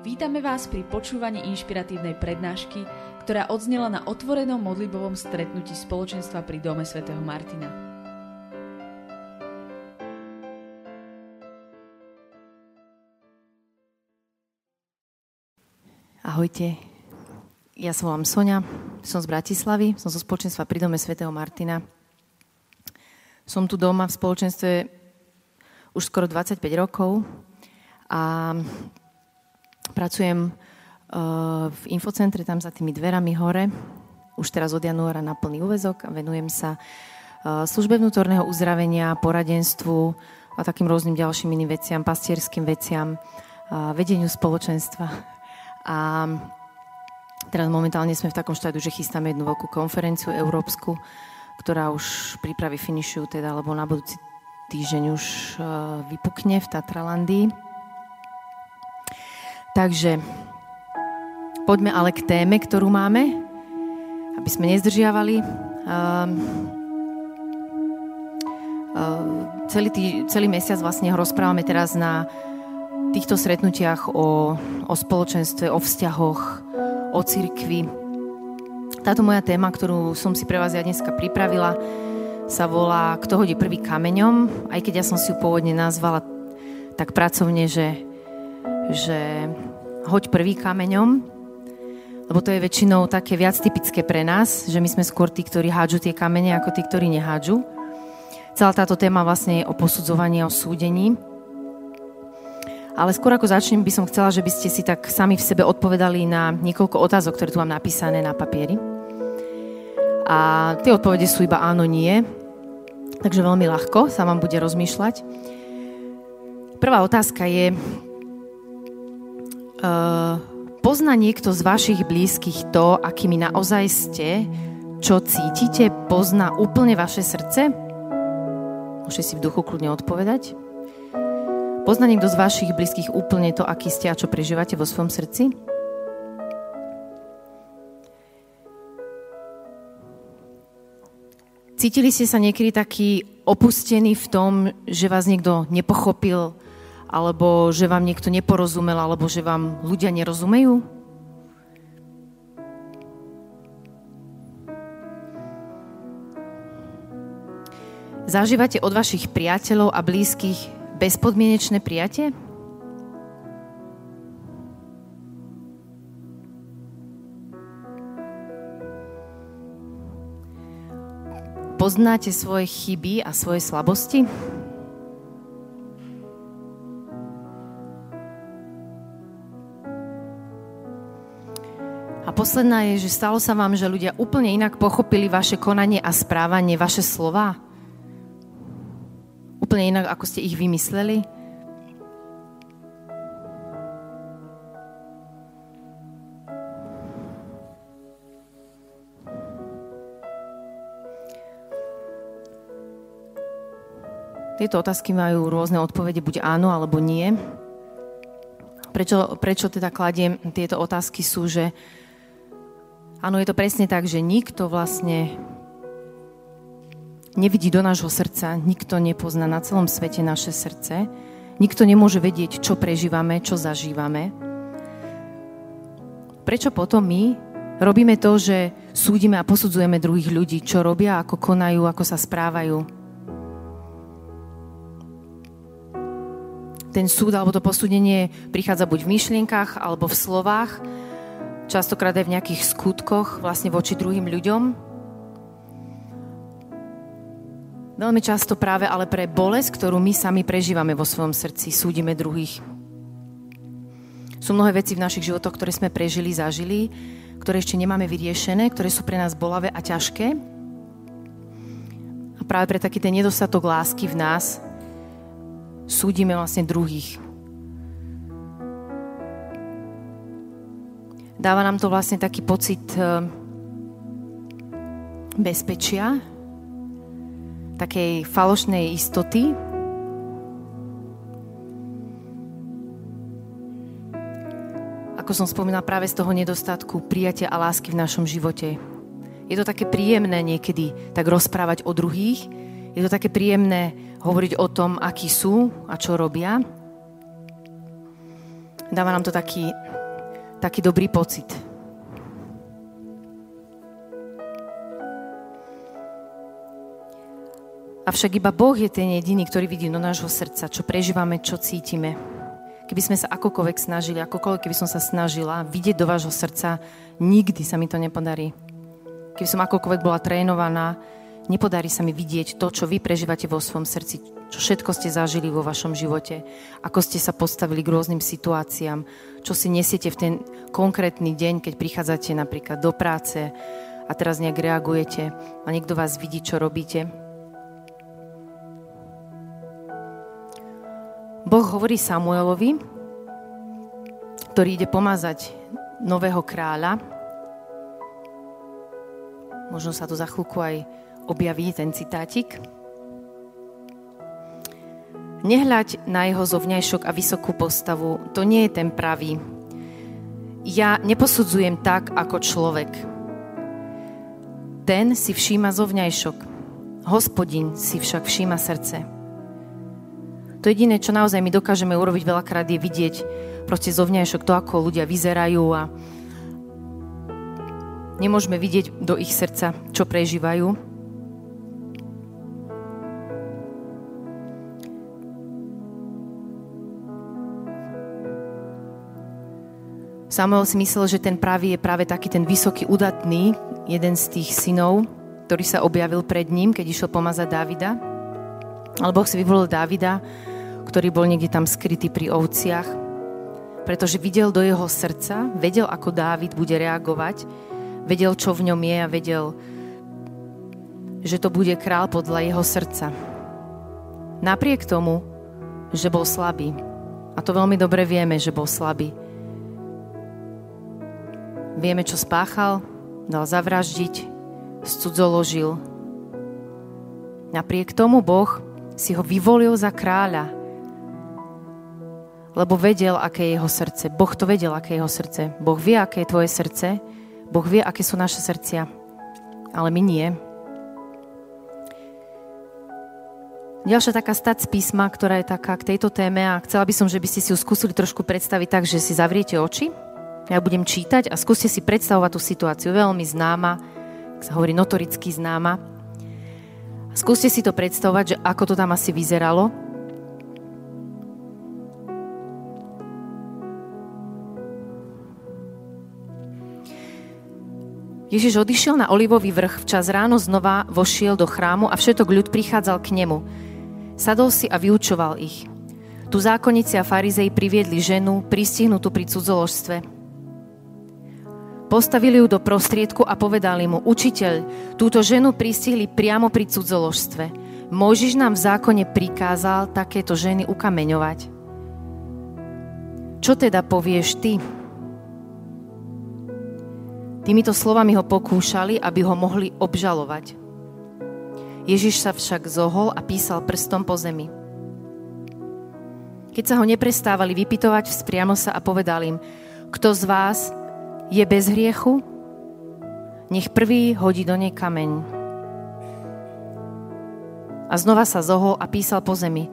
Vítame vás pri počúvaní inšpiratívnej prednášky, ktorá odznela na otvorenom modlibovom stretnutí spoločenstva pri Dome svätého Martina. Ahojte, ja sa volám Sonia, som z Bratislavy, som zo spoločenstva pri Dome svätého Martina. Som tu doma v spoločenstve už skoro 25 rokov a Pracujem uh, v infocentre, tam za tými dverami hore, už teraz od januára na plný úvezok a venujem sa uh, službe vnútorného uzdravenia, poradenstvu a takým rôznym ďalším iným veciam, pastierským veciam, uh, vedeniu spoločenstva. A teraz momentálne sme v takom štádiu, že chystáme jednu veľkú konferenciu európsku, ktorá už prípravy finišujú, teda, lebo na budúci týždeň už vypukne v Tatralandii. Takže poďme ale k téme, ktorú máme, aby sme nezdržiavali. Uh, celý, tý, celý mesiac vlastne rozprávame teraz na týchto stretnutiach o, o spoločenstve, o vzťahoch, o cirkvi. Táto moja téma, ktorú som si pre vás ja dneska pripravila, sa volá Kto hodí prvý kameňom, aj keď ja som si ju pôvodne nazvala tak pracovne, že že hoď prvý kameňom, lebo to je väčšinou také viac typické pre nás, že my sme skôr tí, ktorí hádžu tie kamene, ako tí, ktorí nehádžu. Celá táto téma vlastne je o posudzovaní, o súdení. Ale skôr ako začnem, by som chcela, že by ste si tak sami v sebe odpovedali na niekoľko otázok, ktoré tu mám napísané na papieri. A tie odpovede sú iba áno, nie. Takže veľmi ľahko sa vám bude rozmýšľať. Prvá otázka je, Uh, pozná niekto z vašich blízkych to, akými naozaj ste, čo cítite, pozná úplne vaše srdce? Môžete si v duchu kľudne odpovedať. Pozná niekto z vašich blízkych úplne to, aký ste a čo prežívate vo svojom srdci? Cítili ste sa niekedy taký opustený v tom, že vás niekto nepochopil, alebo že vám niekto neporozumel, alebo že vám ľudia nerozumejú? Zažívate od vašich priateľov a blízkych bezpodmienečné prijatie? Poznáte svoje chyby a svoje slabosti? A posledná je, že stalo sa vám, že ľudia úplne inak pochopili vaše konanie a správanie, vaše slova? Úplne inak, ako ste ich vymysleli? Tieto otázky majú rôzne odpovede, buď áno alebo nie. Prečo, prečo teda kladiem tieto otázky sú, že Áno, je to presne tak, že nikto vlastne nevidí do nášho srdca, nikto nepozná na celom svete naše srdce, nikto nemôže vedieť, čo prežívame, čo zažívame. Prečo potom my robíme to, že súdime a posudzujeme druhých ľudí, čo robia, ako konajú, ako sa správajú? Ten súd alebo to posúdenie prichádza buď v myšlienkach alebo v slovách, častokrát aj v nejakých skutkoch vlastne voči druhým ľuďom. Veľmi často práve ale pre bolesť, ktorú my sami prežívame vo svojom srdci, súdime druhých. Sú mnohé veci v našich životoch, ktoré sme prežili, zažili, ktoré ešte nemáme vyriešené, ktoré sú pre nás bolavé a ťažké. A práve pre taký ten nedostatok lásky v nás súdime vlastne druhých. Dáva nám to vlastne taký pocit eh, bezpečia, takej falošnej istoty. Ako som spomínala práve z toho nedostatku prijatia a lásky v našom živote. Je to také príjemné niekedy tak rozprávať o druhých. Je to také príjemné hovoriť o tom, akí sú a čo robia. Dáva nám to taký taký dobrý pocit. Avšak iba Boh je ten jediný, ktorý vidí do nášho srdca, čo prežívame, čo cítime. Keby sme sa akokoľvek snažili, akokoľvek keby som sa snažila vidieť do vášho srdca, nikdy sa mi to nepodarí. Keby som akokoľvek bola trénovaná, nepodarí sa mi vidieť to, čo vy prežívate vo svojom srdci, čo všetko ste zažili vo vašom živote, ako ste sa postavili k rôznym situáciám, čo si nesiete v ten konkrétny deň, keď prichádzate napríklad do práce a teraz nejak reagujete a niekto vás vidí, čo robíte. Boh hovorí Samuelovi, ktorý ide pomazať nového kráľa. Možno sa tu za chvíľku aj objaví ten citátik. Nehľaď na jeho zovňajšok a vysokú postavu, to nie je ten pravý. Ja neposudzujem tak ako človek. Ten si všíma zovňajšok, hospodin si však všíma srdce. To jediné, čo naozaj my dokážeme urobiť veľakrát, je vidieť proste zovňajšok to, ako ľudia vyzerajú a nemôžeme vidieť do ich srdca, čo prežívajú. Samuel si myslel, že ten pravý je práve taký ten vysoký, udatný, jeden z tých synov, ktorý sa objavil pred ním, keď išiel pomazať Dávida. Ale Boh si vyvolil Dávida, ktorý bol niekde tam skrytý pri ovciach, pretože videl do jeho srdca, vedel, ako Dávid bude reagovať, vedel, čo v ňom je a vedel, že to bude král podľa jeho srdca. Napriek tomu, že bol slabý, a to veľmi dobre vieme, že bol slabý, vieme, čo spáchal, dal zavraždiť, scudzoložil. Napriek tomu Boh si ho vyvolil za kráľa lebo vedel, aké je jeho srdce. Boh to vedel, aké je jeho srdce. Boh vie, aké je tvoje srdce. Boh vie, aké sú naše srdcia. Ale my nie. Ďalšia taká stať z písma, ktorá je taká k tejto téme a chcela by som, že by ste si ju skúsili trošku predstaviť tak, že si zavriete oči. Ja budem čítať a skúste si predstavovať tú situáciu. Veľmi známa, ak sa hovorí notoricky známa. Skúste si to predstavovať, že ako to tam asi vyzeralo. Ježiš odišiel na olivový vrch, včas ráno znova vošiel do chrámu a všetok ľud prichádzal k nemu. Sadol si a vyučoval ich. Tu zákonníci a farizei priviedli ženu, pristihnutú pri cudzoložstve. Postavili ju do prostriedku a povedali mu, učiteľ, túto ženu pristihli priamo pri cudzoložstve. Mojžiš nám v zákone prikázal takéto ženy ukameňovať. Čo teda povieš ty? Týmito slovami ho pokúšali, aby ho mohli obžalovať. Ježiš sa však zohol a písal prstom po zemi. Keď sa ho neprestávali vypitovať, vzpriamo sa a povedal im, kto z vás je bez hriechu, nech prvý hodí do nej kameň. A znova sa zohol a písal po zemi.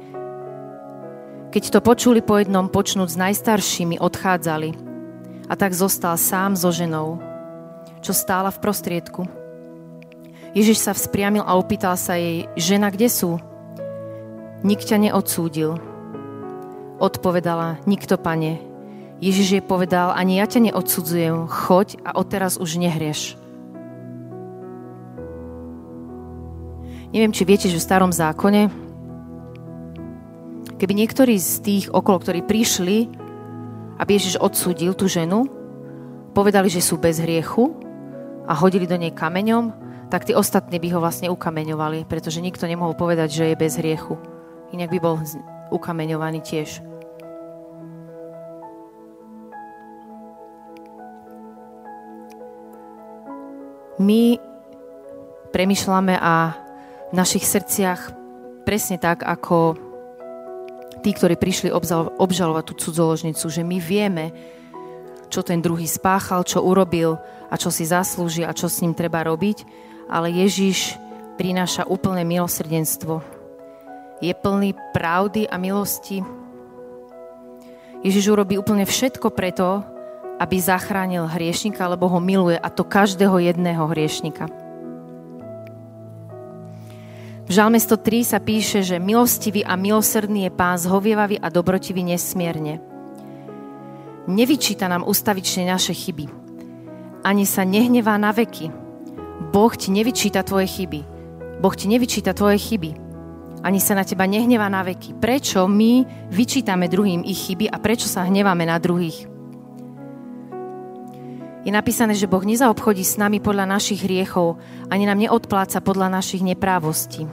Keď to počuli po jednom počnúť s najstaršími, odchádzali. A tak zostal sám so ženou čo stála v prostriedku. Ježiš sa vzpriamil a opýtal sa jej, žena, kde sú? Nik ťa neodsúdil. Odpovedala, nikto, pane. Ježiš jej povedal, ani ja ťa neodsudzujem, choď a odteraz už nehrieš. Neviem, či viete, že v starom zákone, keby niektorí z tých okolo, ktorí prišli, aby Ježiš odsúdil tú ženu, povedali, že sú bez hriechu, a hodili do nej kameňom, tak tí ostatní by ho vlastne ukameňovali, pretože nikto nemohol povedať, že je bez hriechu. Inak by bol ukameňovaný tiež. My premyšľame a v našich srdciach presne tak, ako tí, ktorí prišli obžalovať tú cudzoložnicu, že my vieme, čo ten druhý spáchal, čo urobil a čo si zaslúži a čo s ním treba robiť, ale Ježiš prináša úplné milosrdenstvo. Je plný pravdy a milosti. Ježiš urobí úplne všetko preto, aby zachránil hriešnika, lebo ho miluje a to každého jedného hriešnika. V Žalme 103 sa píše, že milostivý a milosrdný je pán, zhovievavý a dobrotivý nesmierne. Nevyčíta nám ustavične naše chyby. Ani sa nehnevá na veky. Boh ti nevyčíta tvoje chyby. Boh ti nevyčíta tvoje chyby. Ani sa na teba nehnevá na veky. Prečo my vyčítame druhým ich chyby a prečo sa hneváme na druhých? Je napísané, že Boh nezaobchodí s nami podľa našich hriechov, ani nám neodpláca podľa našich neprávostí.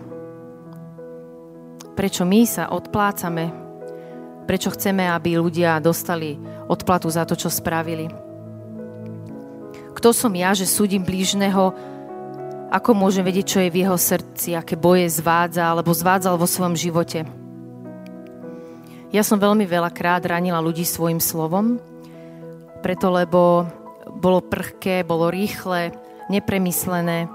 Prečo my sa odplácame? Prečo chceme, aby ľudia dostali odplatu za to, čo spravili? Kto som ja, že súdim blížneho, ako môžem vedieť, čo je v jeho srdci, aké boje zvádza alebo zvádzal vo svojom živote? Ja som veľmi veľakrát ranila ľudí svojim slovom, preto lebo bolo prhké, bolo rýchle, nepremyslené.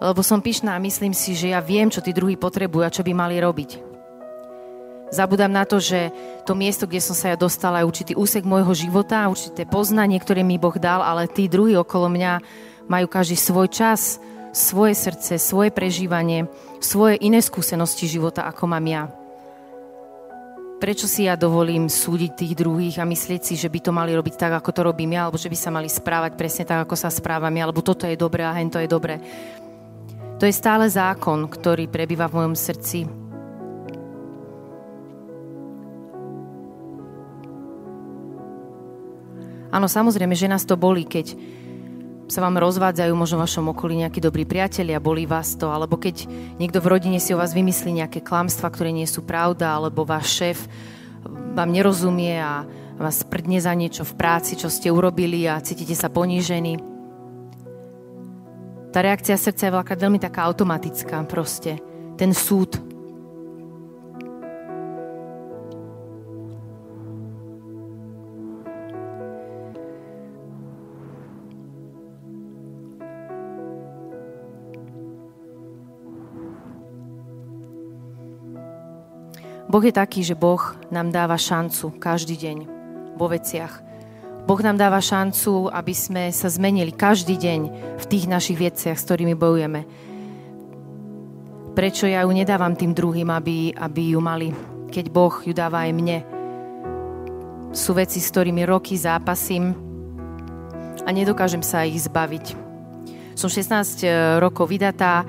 Lebo som pyšná a myslím si, že ja viem, čo tí druhí potrebujú a čo by mali robiť. Zabudám na to, že to miesto, kde som sa ja dostala, je určitý úsek môjho života, určité poznanie, ktoré mi Boh dal, ale tí druhí okolo mňa majú každý svoj čas, svoje srdce, svoje prežívanie, svoje iné skúsenosti života, ako mám ja. Prečo si ja dovolím súdiť tých druhých a myslieť si, že by to mali robiť tak, ako to robím ja, alebo že by sa mali správať presne tak, ako sa správam ja, alebo toto je dobré a hen to je dobré. To je stále zákon, ktorý prebýva v mojom srdci. Áno, samozrejme, že nás to bolí, keď sa vám rozvádzajú možno v vašom okolí nejakí dobrí priatelia, bolí vás to, alebo keď niekto v rodine si o vás vymyslí nejaké klamstva, ktoré nie sú pravda, alebo váš šéf vám nerozumie a vás prdne za niečo v práci, čo ste urobili a cítite sa ponížení. Tá reakcia srdca je veľmi taká automatická proste. Ten súd, Boh je taký, že Boh nám dáva šancu každý deň vo veciach. Boh nám dáva šancu, aby sme sa zmenili každý deň v tých našich veciach, s ktorými bojujeme. Prečo ja ju nedávam tým druhým, aby, aby ju mali, keď Boh ju dáva aj mne? Sú veci, s ktorými roky zápasím a nedokážem sa ich zbaviť. Som 16 rokov vydatá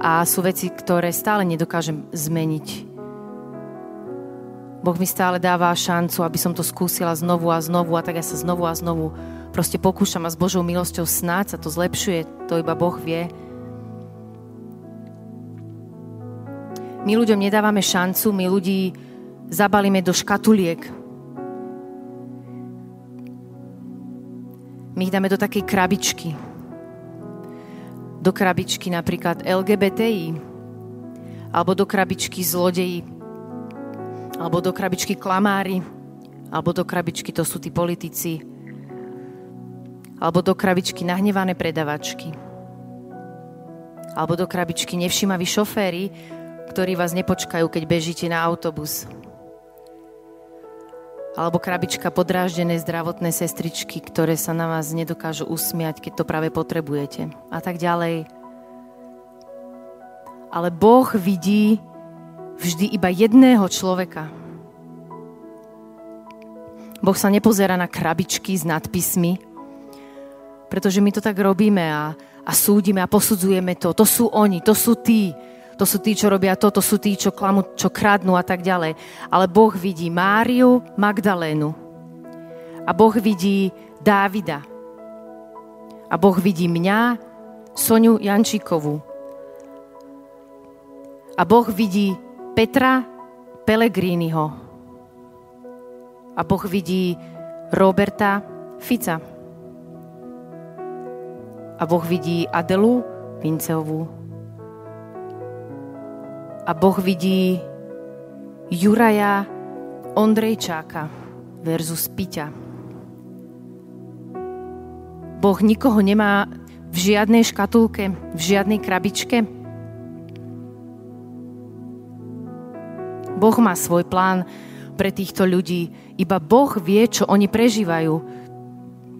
a sú veci, ktoré stále nedokážem zmeniť Boh mi stále dáva šancu, aby som to skúsila znovu a znovu a tak ja sa znovu a znovu proste pokúšam a s Božou milosťou snáď sa to zlepšuje, to iba Boh vie. My ľuďom nedávame šancu, my ľudí zabalíme do škatuliek. My ich dáme do takej krabičky. Do krabičky napríklad LGBTI alebo do krabičky zlodeji alebo do krabičky klamári, alebo do krabičky to sú tí politici, alebo do krabičky nahnevané predavačky, alebo do krabičky nevšimaví šoféry, ktorí vás nepočkajú, keď bežíte na autobus. Alebo krabička podráždené zdravotné sestričky, ktoré sa na vás nedokážu usmiať, keď to práve potrebujete. A tak ďalej. Ale Boh vidí vždy iba jedného človeka. Boh sa nepozerá na krabičky s nadpismi, pretože my to tak robíme a, a súdime a posudzujeme to. To sú oni, to sú tí, to sú tí, čo robia to, to sú tí, čo klamú, čo kradnú a tak ďalej. Ale Boh vidí Máriu Magdalénu. A Boh vidí Dávida. A Boh vidí mňa, Soniu Jančíkovú. A Boh vidí Petra Pellegriniho. A Boh vidí Roberta Fica. A Boh vidí Adelu Vinceovú. A Boh vidí Juraja Ondrejčáka versus Piťa. Boh nikoho nemá v žiadnej škatulke, v žiadnej krabičke, Boh má svoj plán, pre týchto ľudí. Iba Boh vie, čo oni prežívajú.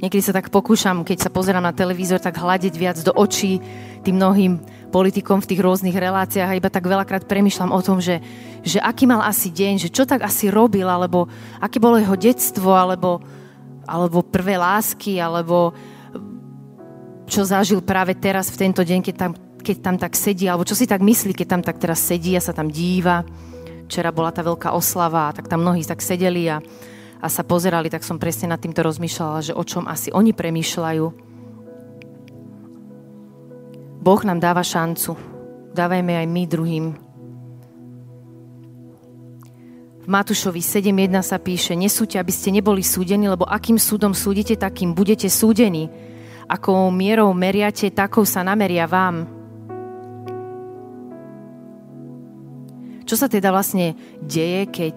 Niekedy sa tak pokúšam, keď sa pozerám na televízor, tak hľadiť viac do očí tým mnohým politikom v tých rôznych reláciách a iba tak veľakrát premyšľam o tom, že, že aký mal asi deň, že čo tak asi robil, alebo aké bolo jeho detstvo, alebo, alebo prvé lásky, alebo čo zažil práve teraz v tento deň, keď tam, keď tam tak sedí, alebo čo si tak myslí, keď tam tak teraz sedí a sa tam díva. Včera bola tá veľká oslava, tak tam mnohí tak sedeli a, a sa pozerali, tak som presne nad týmto rozmýšľala, že o čom asi oni premýšľajú. Boh nám dáva šancu. Dávajme aj my druhým. V Matúšovi 7.1 sa píše, nesúďte, aby ste neboli súdení, lebo akým súdom súdite, takým budete súdení. Akou mierou meriate, takou sa nameria vám. Čo sa teda vlastne deje, keď,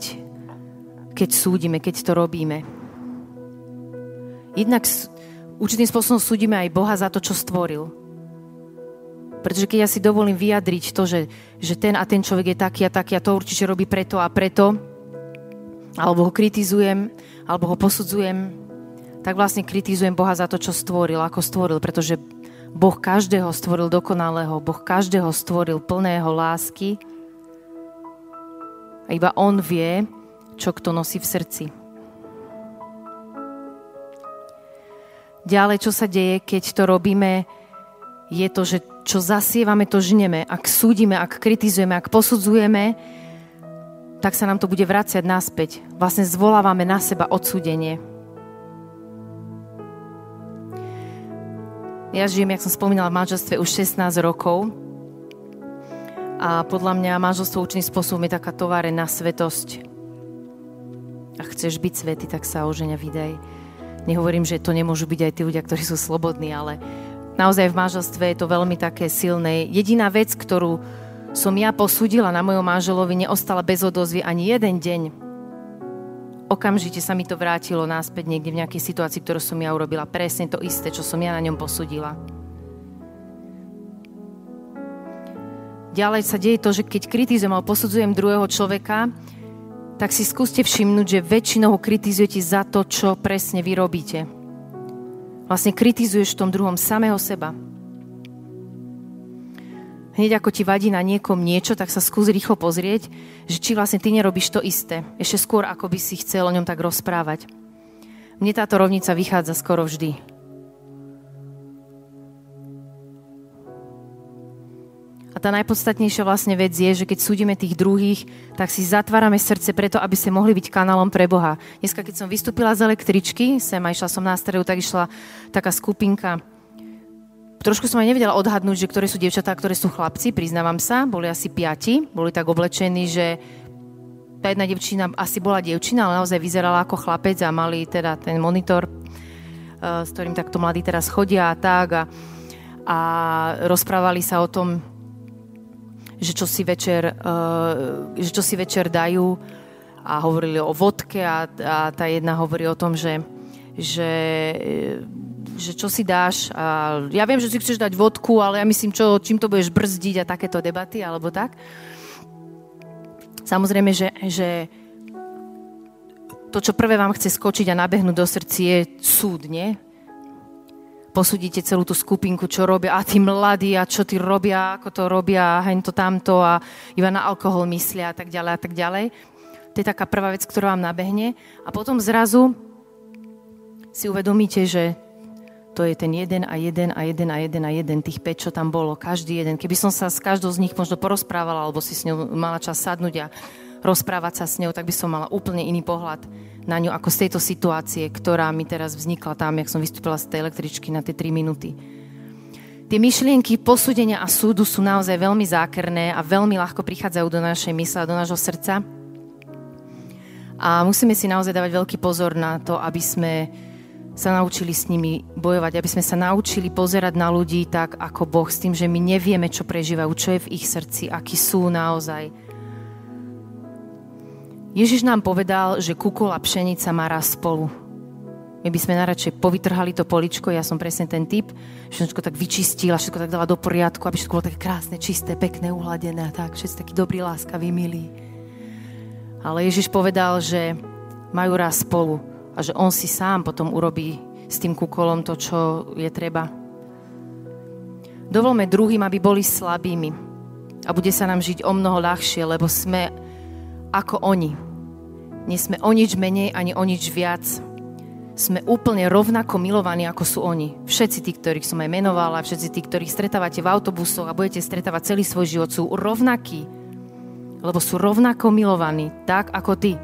keď súdime, keď to robíme? Jednak určitým spôsobom súdime aj Boha za to, čo stvoril. Pretože keď ja si dovolím vyjadriť to, že, že ten a ten človek je taký a taký a to určite robí preto a preto, alebo ho kritizujem, alebo ho posudzujem, tak vlastne kritizujem Boha za to, čo stvoril, ako stvoril, pretože Boh každého stvoril dokonalého, Boh každého stvoril plného lásky a iba On vie, čo kto nosí v srdci. Ďalej, čo sa deje, keď to robíme, je to, že čo zasievame, to žneme. Ak súdime, ak kritizujeme, ak posudzujeme, tak sa nám to bude vrácať naspäť. Vlastne zvolávame na seba odsúdenie. Ja žijem, jak som spomínala, v manželstve už 16 rokov a podľa mňa manželstvo určitým spôsobom je taká továrená svetosť. A chceš byť svetý, tak sa oženia vydaj. Nehovorím, že to nemôžu byť aj tí ľudia, ktorí sú slobodní, ale naozaj v manželstve je to veľmi také silné. Jediná vec, ktorú som ja posudila na mojom manželovi, neostala bez odozvy ani jeden deň okamžite sa mi to vrátilo náspäť niekde v nejakej situácii, ktorú som ja urobila. Presne to isté, čo som ja na ňom posudila. Ďalej sa deje to, že keď kritizujem alebo posudzujem druhého človeka, tak si skúste všimnúť, že väčšinou ho kritizujete za to, čo presne vy robíte. Vlastne kritizuješ v tom druhom samého seba hneď ako ti vadí na niekom niečo, tak sa skús rýchlo pozrieť, že či vlastne ty nerobíš to isté. Ešte skôr, ako by si chcel o ňom tak rozprávať. Mne táto rovnica vychádza skoro vždy. A tá najpodstatnejšia vlastne vec je, že keď súdime tých druhých, tak si zatvárame srdce preto, aby sme mohli byť kanálom pre Boha. Dneska, keď som vystúpila z električky, sem a išla som na stredu, tak išla taká skupinka Trošku som aj nevedela odhadnúť, že ktoré sú dievčatá, ktoré sú chlapci, priznávam sa. Boli asi piati, boli tak oblečení, že tá jedna devčina asi bola dievčina, ale naozaj vyzerala ako chlapec a mali teda ten monitor, uh, s ktorým takto mladí teraz chodia a tak a, a rozprávali sa o tom, že čo si večer, uh, že čo si večer dajú a hovorili o vodke a, a tá jedna hovorí o tom, že, že že čo si dáš. A ja viem, že si chceš dať vodku, ale ja myslím, čo, čím to budeš brzdiť a takéto debaty, alebo tak. Samozrejme, že, že to, čo prvé vám chce skočiť a nabehnúť do srdci, je súd, nie? Posúdite celú tú skupinku, čo robia, a tí mladí, a čo tí robia, ako to robia, a to tamto, a iba na alkohol myslia, a tak ďalej, a tak ďalej. To je taká prvá vec, ktorá vám nabehne. A potom zrazu si uvedomíte, že to je ten jeden a jeden a jeden a jeden a jeden, tých 5, čo tam bolo, každý jeden. Keby som sa s každou z nich možno porozprávala, alebo si s ňou mala čas sadnúť a rozprávať sa s ňou, tak by som mala úplne iný pohľad na ňu, ako z tejto situácie, ktorá mi teraz vznikla tam, jak som vystúpila z tej električky na tie 3 minúty. Tie myšlienky posúdenia a súdu sú naozaj veľmi zákerné a veľmi ľahko prichádzajú do našej mysle a do nášho srdca. A musíme si naozaj dávať veľký pozor na to, aby sme sa naučili s nimi bojovať, aby sme sa naučili pozerať na ľudí tak ako Boh, s tým, že my nevieme, čo prežívajú, čo je v ich srdci, akí sú naozaj. Ježiš nám povedal, že kukol a pšenica má raz spolu. My by sme najradšej povytrhali to poličko, ja som presne ten typ, že všetko tak vyčistila, všetko tak dala do poriadku, aby všetko bolo také krásne, čisté, pekné, uhladené a tak, všetci takí dobrí, láskaví, milí. Ale Ježiš povedal, že majú raz spolu a že on si sám potom urobí s tým kukolom to, čo je treba. Dovolme druhým, aby boli slabými a bude sa nám žiť o mnoho ľahšie, lebo sme ako oni. Nie sme o nič menej ani o nič viac. Sme úplne rovnako milovaní, ako sú oni. Všetci tí, ktorých som aj menovala, všetci tí, ktorých stretávate v autobusoch a budete stretávať celý svoj život, sú rovnakí. Lebo sú rovnako milovaní, tak ako ty.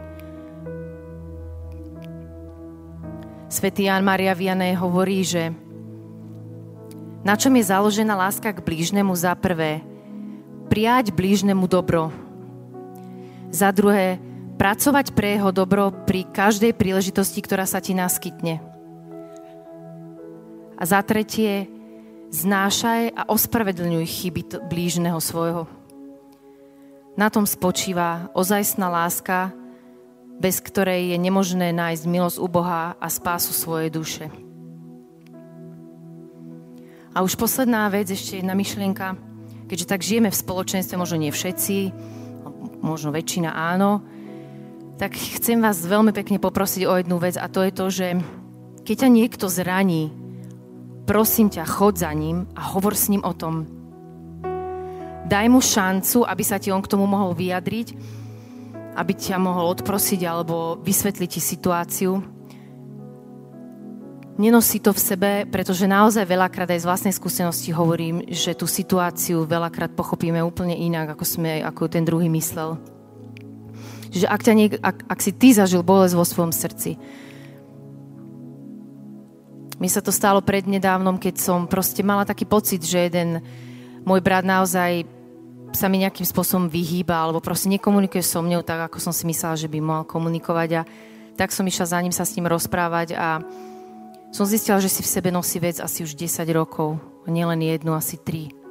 Svetý Jan Maria Vianney hovorí, že na čom je založená láska k blížnemu za prvé? Prijať blížnemu dobro. Za druhé, pracovať pre jeho dobro pri každej príležitosti, ktorá sa ti naskytne. A za tretie, znášaj a ospravedlňuj chyby blížneho svojho. Na tom spočíva ozajstná láska, bez ktorej je nemožné nájsť milosť u Boha a spásu svojej duše. A už posledná vec, ešte jedna myšlienka. Keďže tak žijeme v spoločenstve, možno nie všetci, možno väčšina áno, tak chcem vás veľmi pekne poprosiť o jednu vec a to je to, že keď ťa niekto zraní, prosím ťa, chod za ním a hovor s ním o tom. Daj mu šancu, aby sa ti on k tomu mohol vyjadriť aby ťa mohol odprosiť alebo vysvetliť ti situáciu. Nenosí to v sebe, pretože naozaj veľakrát aj z vlastnej skúsenosti hovorím, že tú situáciu veľakrát pochopíme úplne inak, ako, sme, ako ten druhý myslel. Že ak, ťa niek- ak, ak si ty zažil bolesť vo svojom srdci, mi sa to stalo prednedávnom, keď som proste mala taký pocit, že jeden môj brat naozaj sa mi nejakým spôsobom vyhýba alebo proste nekomunikuje so mnou tak, ako som si myslela, že by mal komunikovať a tak som išla za ním sa s ním rozprávať a som zistila, že si v sebe nosí vec asi už 10 rokov, nielen jednu, asi tri.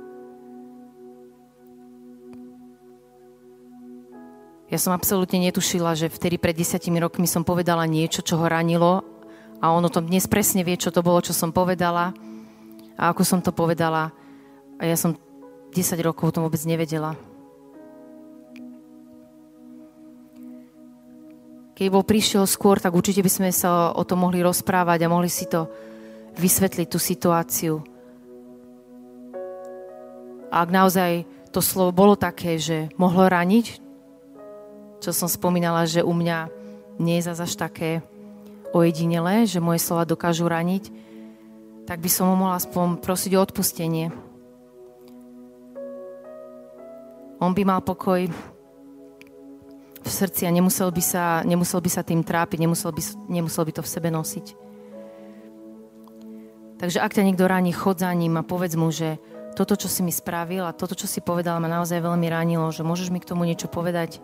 Ja som absolútne netušila, že vtedy pred desiatimi rokmi som povedala niečo, čo ho ranilo a on o tom dnes presne vie, čo to bolo, čo som povedala a ako som to povedala. A ja som 10 rokov o tom vôbec nevedela. Keď bol prišiel skôr, tak určite by sme sa o tom mohli rozprávať a mohli si to vysvetliť, tú situáciu. A ak naozaj to slovo bolo také, že mohlo raniť, čo som spomínala, že u mňa nie je zase také ojedinelé, že moje slova dokážu raniť, tak by som ho mohla aspoň prosiť o odpustenie. on by mal pokoj v srdci a nemusel by sa, nemusel by sa tým trápiť, nemusel by, nemusel by to v sebe nosiť. Takže ak ťa niekto ráni, chod za ním a povedz mu, že toto, čo si mi spravil a toto, čo si povedal, ma naozaj veľmi ránilo, že môžeš mi k tomu niečo povedať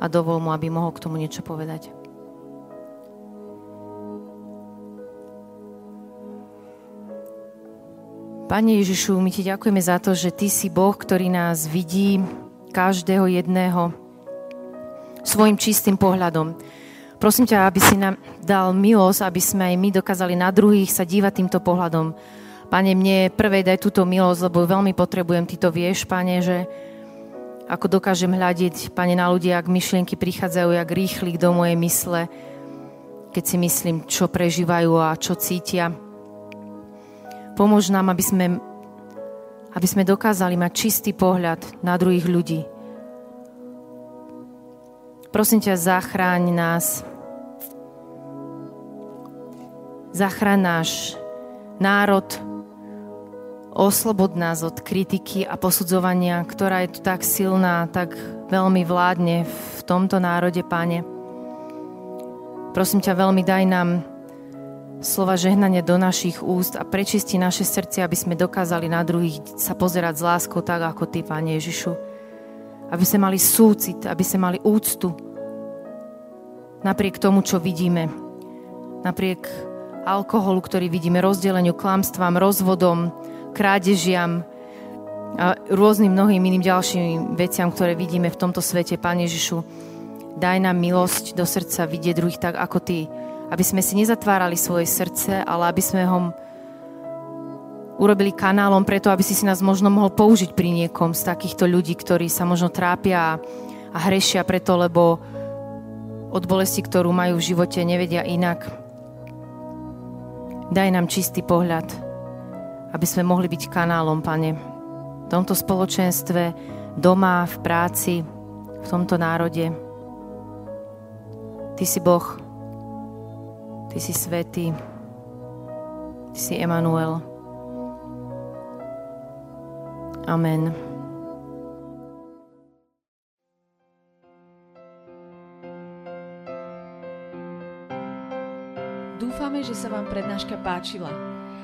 a dovol mu, aby mohol k tomu niečo povedať. Pane Ježišu, my ti ďakujeme za to, že Ty si Boh, ktorý nás vidí, každého jedného, svojim čistým pohľadom. Prosím ťa, aby si nám dal milosť, aby sme aj my dokázali na druhých sa dívať týmto pohľadom. Pane, mne prvej daj túto milosť, lebo veľmi potrebujem, Ty to vieš, Pane, že ako dokážem hľadiť, Pane, na ľudí, ak myšlienky prichádzajú, jak rýchlik do mojej mysle, keď si myslím, čo prežívajú a čo cítia. Pomôž nám, aby sme, aby sme dokázali mať čistý pohľad na druhých ľudí. Prosím ťa, zachráň nás. Zachráň náš národ. Oslobod nás od kritiky a posudzovania, ktorá je tu tak silná, tak veľmi vládne v tomto národe, Pane. Prosím ťa, veľmi daj nám slova žehnania do našich úst a prečisti naše srdce, aby sme dokázali na druhých sa pozerať s láskou tak, ako Ty, Pane Ježišu. Aby sme mali súcit, aby sme mali úctu napriek tomu, čo vidíme. Napriek alkoholu, ktorý vidíme, rozdeleniu, klamstvám, rozvodom, krádežiam a rôznym mnohým iným ďalším veciam, ktoré vidíme v tomto svete. Pane Ježišu, daj nám milosť do srdca vidieť druhých tak, ako Ty aby sme si nezatvárali svoje srdce, ale aby sme ho urobili kanálom preto, aby si si nás možno mohol použiť pri niekom z takýchto ľudí, ktorí sa možno trápia a hrešia preto, lebo od bolesti, ktorú majú v živote, nevedia inak. Daj nám čistý pohľad, aby sme mohli byť kanálom, Pane, v tomto spoločenstve, doma, v práci, v tomto národe. Ty si Boh, Ty si Svetý, Ty si Emanuel. Amen. Dúfame, že sa vám prednáška páčila.